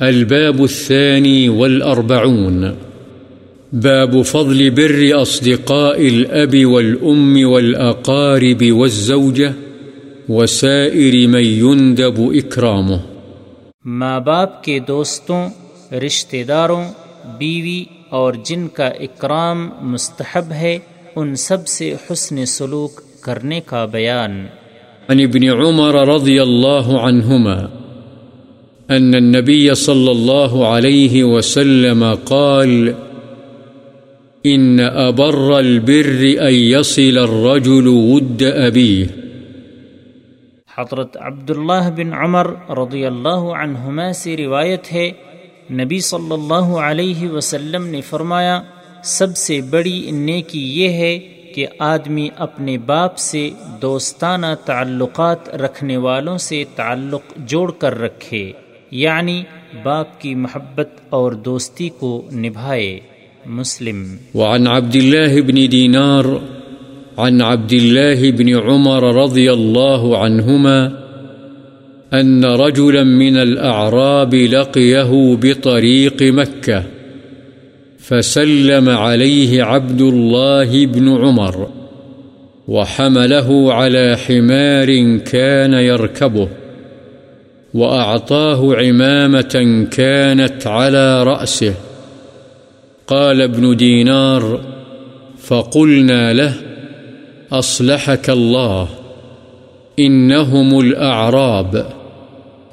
الباب الثاني والأربعون. باب فضل بر أصدقاء الأب والأم والأقارب والزوجة وسائر من يندب إكرامه. ماں باپ کے دوستوں رشتہ داروں بیوی اور جن کا اکرام مستحب ہے ان سب سے حسن سلوک کرنے کا بیان۔ عن ابن عمر رضي الله عنهما أن النبي صلى الله عليه وسلم قال، إن أبر البر أن يصل الرجل ود أبيه. حضرت عبداللہ بن عمر رضی اللہ عنہما سے روایت ہے، نبی صلی اللہ علیہ وسلم نے فرمایا، سب سے بڑی نیکی یہ ہے کہ آدمی اپنے باپ سے دوستانہ تعلقات رکھنے والوں سے تعلق جوڑ کر رکھے۔ یعنی باپ کی محبت اور دوستی کو نبھائے مسلم۔ وعن عبد الله بن دينار عن عبد الله بن عمر رضي الله عنهما أن رجلا من الأعراب لقيه بطريق مكة فسلم عليه عبد الله بن عمر وحمله على حمار كان يركبه وأعطاه عمامة كانت على رأسه. قال ابن دينار، فقلنا له، أصلحك الله، إنهم الأعراب،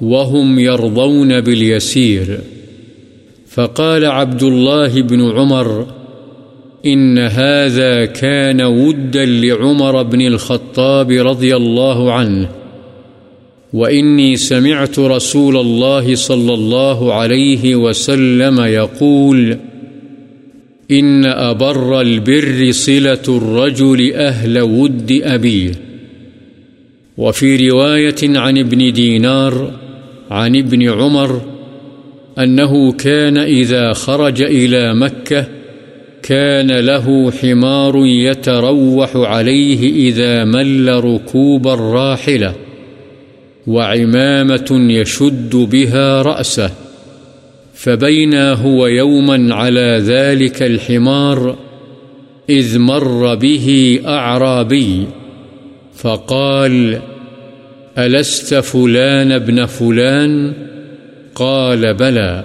وهم يرضون باليسير. فقال عبد الله بن عمر، إن هذا كان ودا لعمر بن الخطاب رضي الله عنه. وإني سمعت رسول الله صلى الله عليه وسلم يقول، إن أبر البر صلة الرجل أهل ود أبيه. وفي رواية عن ابن دينار، عن ابن عمر، أنه كان إذا خرج إلى مكة، كان له حمار يتروح عليه إذا مل ركوب الراحلة. وعمامة يشد بها رأسه فبينا هو يوما على ذلك الحمار إذ مر به أعرابي، فقال ألست فلان ابن فلان؟ قال بلى،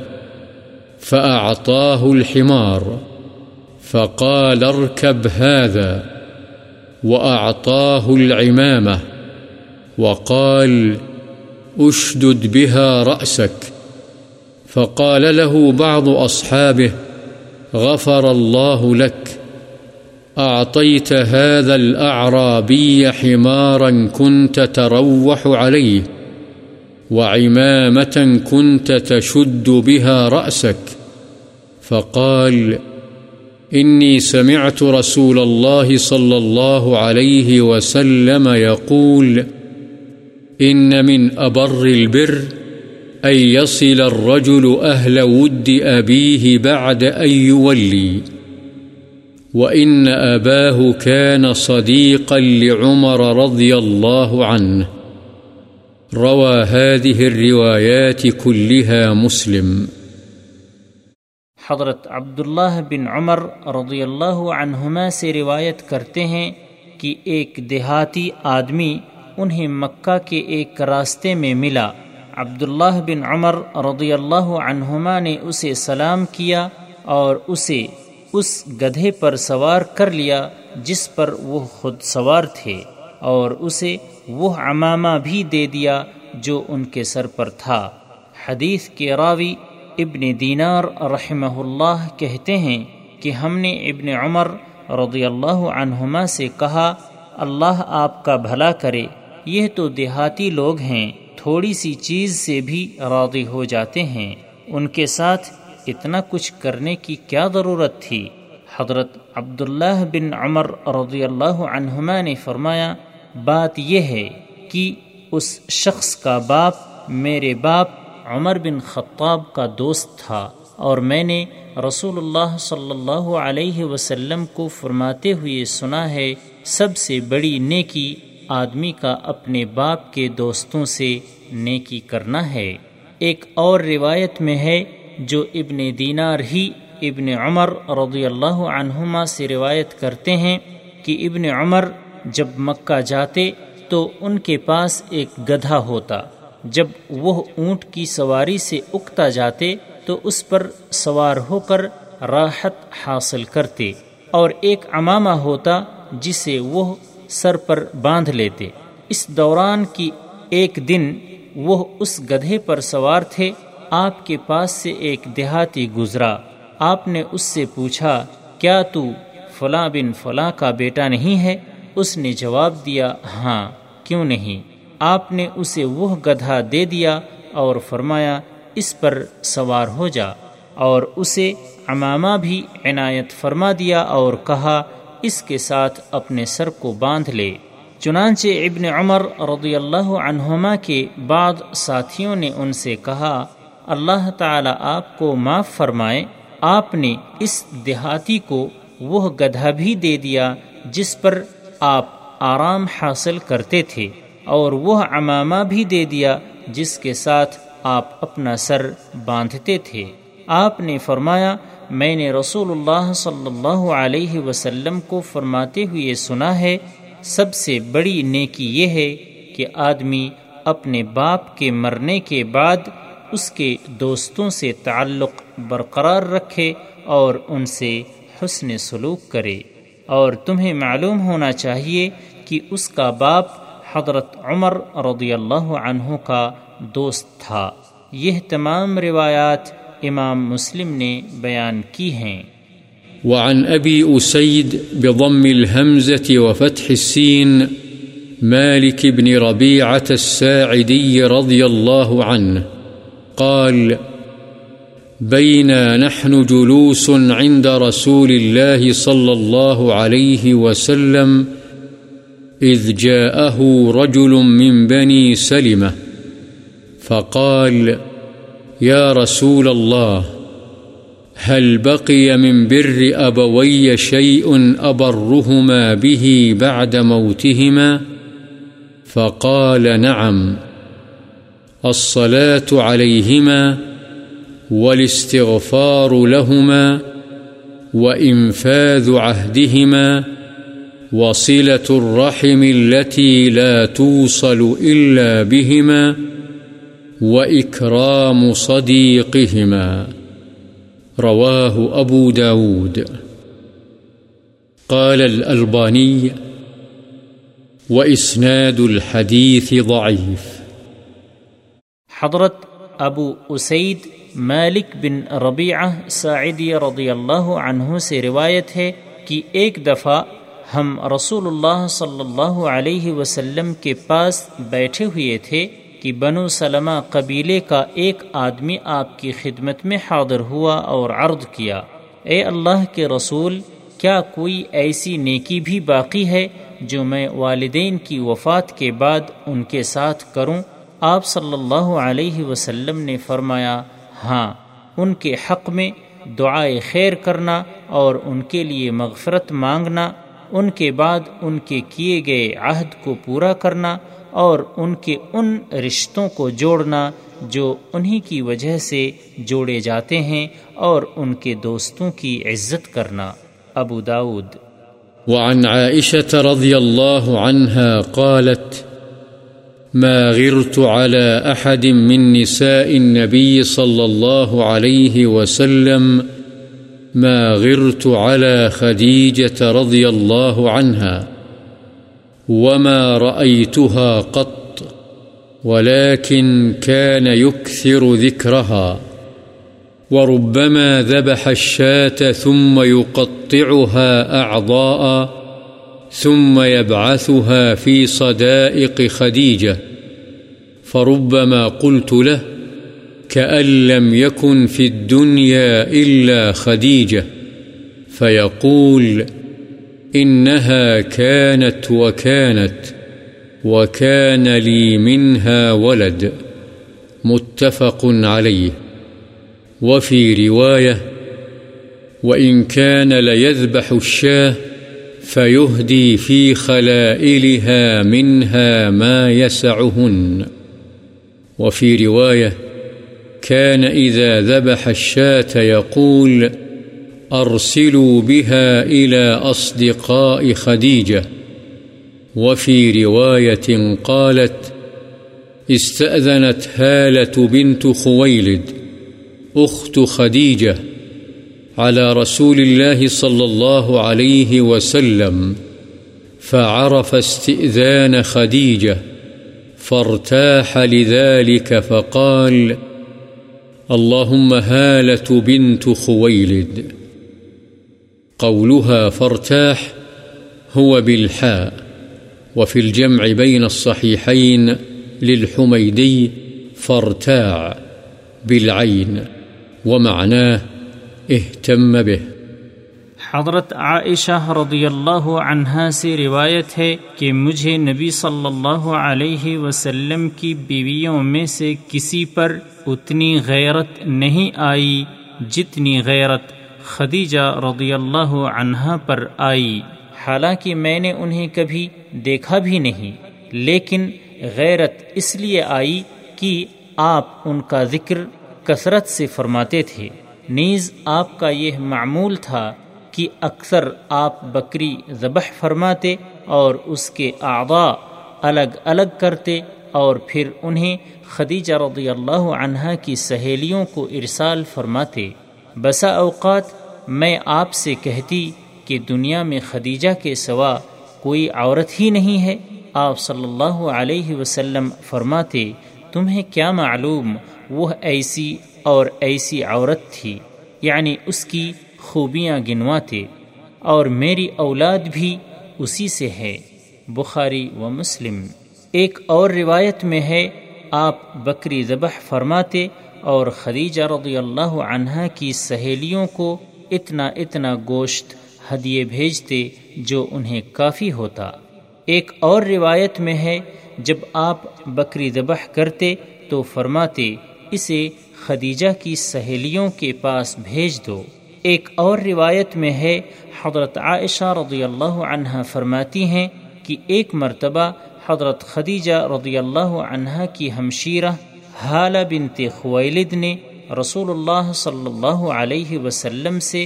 فأعطاه الحمار، فقال اركب هذا، وأعطاه العمامة. وقال، أشدد بها رأسك. فقال له بعض أصحابه، غفر الله لك، أعطيت هذا الأعرابي حمارا كنت تروح عليه، وعمامة كنت تشد بها رأسك. فقال، إني سمعت رسول الله صلى الله عليه وسلم يقول إن من أبر البر أن يصل الرجل أهل ود أبيه بعد أن يولي، وإن أباه كان صديقا لعمر رضي الله عنه. روى هذه الروايات كلها مسلم. حضرت عبداللہ بن عمر رضی اللہ عنہما سے روایت کرتے ہیں کہ ایک دیہاتی آدمی انہیں مکہ کے ایک راستے میں ملا۔ عبداللہ بن عمر رضی اللہ عنہما نے اسے سلام کیا اور اسے اس گدھے پر سوار کر لیا جس پر وہ خود سوار تھے اور اسے وہ امامہ بھی دے دیا جو ان کے سر پر تھا۔ حدیث کے راوی ابن دینار رحمہ اللہ کہتے ہیں کہ ہم نے ابن عمر رضی اللہ عنہما سے کہا، اللہ آپ کا بھلا کرے۔ یہ تو دیہاتی لوگ ہیں، تھوڑی سی چیز سے بھی راضی ہو جاتے ہیں۔ ان کے ساتھ اتنا کچھ کرنے کی کیا ضرورت تھی؟ حضرت عبداللہ بن عمر رضی اللہ عنہما نے فرمایا، بات یہ ہے کہ اس شخص کا باپ میرے باپ عمر بن خطاب کا دوست تھا اور میں نے رسول اللہ صلی اللہ علیہ وسلم کو فرماتے ہوئے سنا ہے، سب سے بڑی نیکی آدمی کا اپنے باپ کے دوستوں سے نیکی کرنا ہے۔ ایک اور روایت میں ہے جو ابن دینار ہی ابن عمر رضی اللہ عنہما سے روایت کرتے ہیں کہ ابن عمر جب مکہ جاتے تو ان کے پاس ایک گدھا ہوتا۔ جب وہ اونٹ کی سواری سے اکتا جاتے تو اس پر سوار ہو کر راحت حاصل کرتے اور ایک امامہ ہوتا جسے وہ سر پر باندھ لیتے۔ اس دوران کی ایک دن وہ اس گدھے پر سوار تھے، آپ کے پاس سے ایک دیہاتی گزرا۔ آپ نے اس سے پوچھا، کیا تو فلاں بن فلاں کا بیٹا نہیں ہے؟ اس نے جواب دیا ہاں کیوں نہیں؟ آپ نے اسے وہ گدھا دے دیا اور فرمایا، اس پر سوار ہو جا۔ اور اسے امامہ بھی عنایت فرما دیا اور کہا اس کے ساتھ اپنے سر کو باندھ لے۔ چنانچہ ابن عمر رضی اللہ عنہما کے بعد ساتھیوں نے ان سے کہا، اللہ تعالی آپ کو معاف فرمائے، آپ نے اس دیہاتی کو وہ گدھا بھی دے دیا جس پر آپ آرام حاصل کرتے تھے، اور وہ امامہ بھی دے دیا جس کے ساتھ آپ اپنا سر باندھتے تھے۔ آپ نے فرمایا میں نے رسول اللہ صلی اللہ علیہ وسلم کو فرماتے ہوئے سنا ہے، سب سے بڑی نیکی یہ ہے کہ آدمی اپنے باپ کے مرنے کے بعد اس کے دوستوں سے تعلق برقرار رکھے اور ان سے حسن سلوک کرے۔ اور تمہیں معلوم ہونا چاہیے کہ اس کا باپ حضرت عمر رضی اللہ عنہ کا دوست تھا۔ یہ تمام روایات امام مسلم نے بیان کی ہیں۔ وعن أبي أسيد بضم الهمزة وفتح السين مالك بن ربيعة الساعدي رضي الله عنه قال بينا نحن جلوس عند رسول الله صلى الله عليه وسلم إذ جاءه رجل من بني سلمة فقال يا رسول الله، هل بقي من بر أبوي شيء أبرهما به بعد موتهما؟ فقال نعم. الصلاة عليهما والاستغفار لهما وإنفاذ عهدهما وصلة الرحم التي لا توصل إلا بهما وإكرام صديقهما، رواه أبو داود قال الألباني، وإسناد الحديث ضعيف. حضرت ابو اسید مالک بن ربیعہ سعیدی رضی اللہ عنہ سے روایت ہے کہ ایک دفعہ ہم رسول اللہ صلی اللہ علیہ وسلم کے پاس بیٹھے ہوئے تھے کہ بنو سلمہ قبیلے کا ایک آدمی آپ کی خدمت میں حاضر ہوا اور عرض کیا، اے اللہ کے رسول، کیا کوئی ایسی نیکی بھی باقی ہے جو میں والدین کی وفات کے بعد ان کے ساتھ کروں؟ آپ صلی اللہ علیہ وسلم نے فرمایا ہاں ان کے حق میں دعائے خیر کرنا اور ان کے لیے مغفرت مانگنا، ان کے بعد ان کے کیے گئے عہد کو پورا کرنا اور ان کے ان رشتوں کو جوڑنا جو انہی کی وجہ سے جوڑے جاتے ہیں اور ان کے دوستوں کی عزت کرنا۔ ابو داود وعن عائشة رضي الله عنها قالت، ما غرت على أحد من نساء النبي صلى الله عليه وسلم، ما غرت على خديجة رضي الله عنها وما رأيتها قط ولكن كان يكثر ذكرها وربما ذبح الشاة ثم يقطعها أعضاء ثم يبعثها في صدائق خديجة فربما قلت له كأن لم يكن في الدنيا إلا خديجة فيقول إنها كانت وكانت وكان لي منها ولد متفق عليه. وفي رواية وإن كان ليذبح الشاه فيهدي في خلائلها منها ما يسعهن. وفي رواية كان إذا ذبح الشاة يقول أرسلوا بها إلى أصدقاء خديجة وفي رواية قالت، استأذنت هالة بنت خويلد، أخت خديجة، على رسول الله صلى الله عليه وسلم، فعرف استئذان خديجة، فارتاح لذلك فقال، اللهم هالة بنت خويلد. قولها فارتاح هو بالحاء، وفي الجمع بين الصحيحين للحميدي فارتاع بالعين، ومعناه اهتم به. حضرت عائشہ رضی اللہ عنہا سے روایت ہے کہ مجھے نبی صلی اللہ علیہ وسلم کی بیویوں میں سے کسی پر اتنی غیرت نہیں آئی جتنی غیرت خدیجہ رضی اللہ عنہا پر آئی۔ حالانکہ میں نے انہیں کبھی دیکھا بھی نہیں، لیکن غیرت اس لیے آئی کہ آپ ان کا ذکر کثرت سے فرماتے تھے۔ نیز آپ کا یہ معمول تھا کہ اکثر آپ بکری ذبح فرماتے اور اس کے اعضاء الگ الگ کرتے اور پھر انہیں خدیجہ رضی اللہ عنہ کی سہیلیوں کو ارسال فرماتے۔ بسا اوقات میں آپ سے کہتی کہ دنیا میں خدیجہ کے سوا کوئی عورت ہی نہیں ہے۔ آپ صلی اللہ علیہ وسلم فرماتے، تمہیں کیا معلوم، وہ ایسی اور ایسی عورت تھی۔ یعنی اس کی خوبیاں گنواتے۔ اور میری اولاد بھی اسی سے ہے۔ بخاری و مسلم۔ ایک اور روایت میں ہے، آپ بکری ذبح فرماتے اور خدیجہ رضی اللہ عنہ کی سہیلیوں کو اتنا اتنا گوشت ہدیے بھیجتے جو انہیں کافی ہوتا۔ ایک اور روایت میں ہے، جب آپ بکری ذبح کرتے تو فرماتے، اسے خدیجہ کی سہیلیوں کے پاس بھیج دو۔ ایک اور روایت میں ہے، حضرت عائشہ رضی اللہ عنہ فرماتی ہیں کہ ایک مرتبہ حضرت خدیجہ رضی اللہ عنہ کی ہمشیرہ حالہ بنت خویلد نے رسول اللہ صلی اللہ علیہ وسلم سے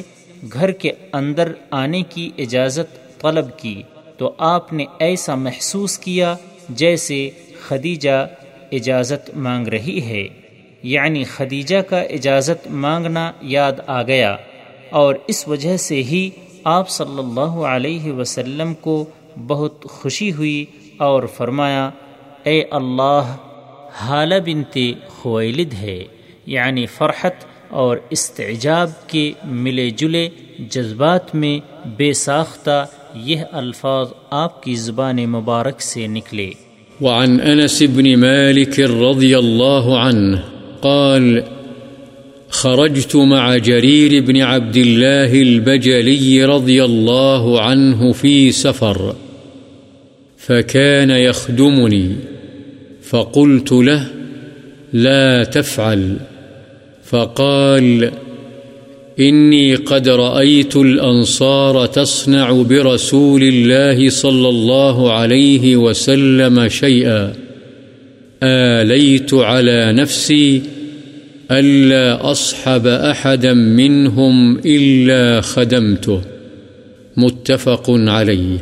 گھر کے اندر آنے کی اجازت طلب کی تو آپ نے ایسا محسوس کیا جیسے خدیجہ اجازت مانگ رہی ہے۔ یعنی خدیجہ کا اجازت مانگنا یاد آ گیا اور اس وجہ سے ہی آپ صلی اللہ علیہ وسلم کو بہت خوشی ہوئی اور فرمایا، اے اللہ حالہ بنت خویلد ہے۔ یعنی فرحت اور استعجاب کے ملے جلے جذبات میں بے ساختہ یہ الفاظ آپ کی زبان مبارک سے نکلے۔ وعن انس بن مالك رضي الله عنه قال، خرجت مع جرير بن عبد الله البجلي رضي الله عنه في سفر فكان يخدمني فقلت له لا تفعل۔ فقال، إني قد رأيت الأنصار تصنع برسول الله صلى الله عليه وسلم شيئا، آليت على نفسي ألا أصحب أحدا منهم إلا خدمته. متفق عليه.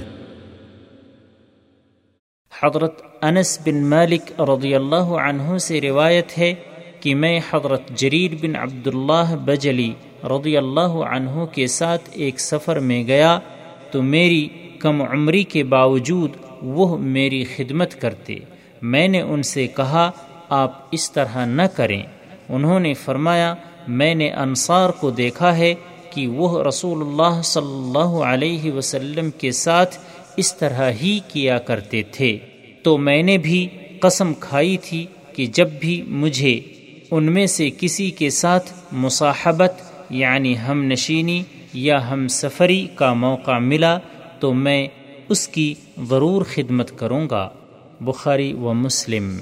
حضرت انس بن مالک رضی اللہ عنہ سے روایت ہے کہ میں حضرت جریر بن عبداللہ بجلی رضی اللہ عنہ کے ساتھ ایک سفر میں گیا تو میری کم عمری کے باوجود وہ میری خدمت کرتے۔ میں نے ان سے کہا، آپ اس طرح نہ کریں۔ انہوں نے فرمایا، میں نے انصار کو دیکھا ہے کہ وہ رسول اللہ صلی اللہ علیہ وسلم کے ساتھ اس طرح ہی کیا کرتے تھے۔ تو میں نے بھی قسم کھائی تھی کہ جب بھی مجھے ان میں سے کسی کے ساتھ مصاحبت یعنی ہم نشینی یا ہم سفری کا موقع ملا تو میں اس کی ضرور خدمت کروں گا۔ بخاری و مسلم۔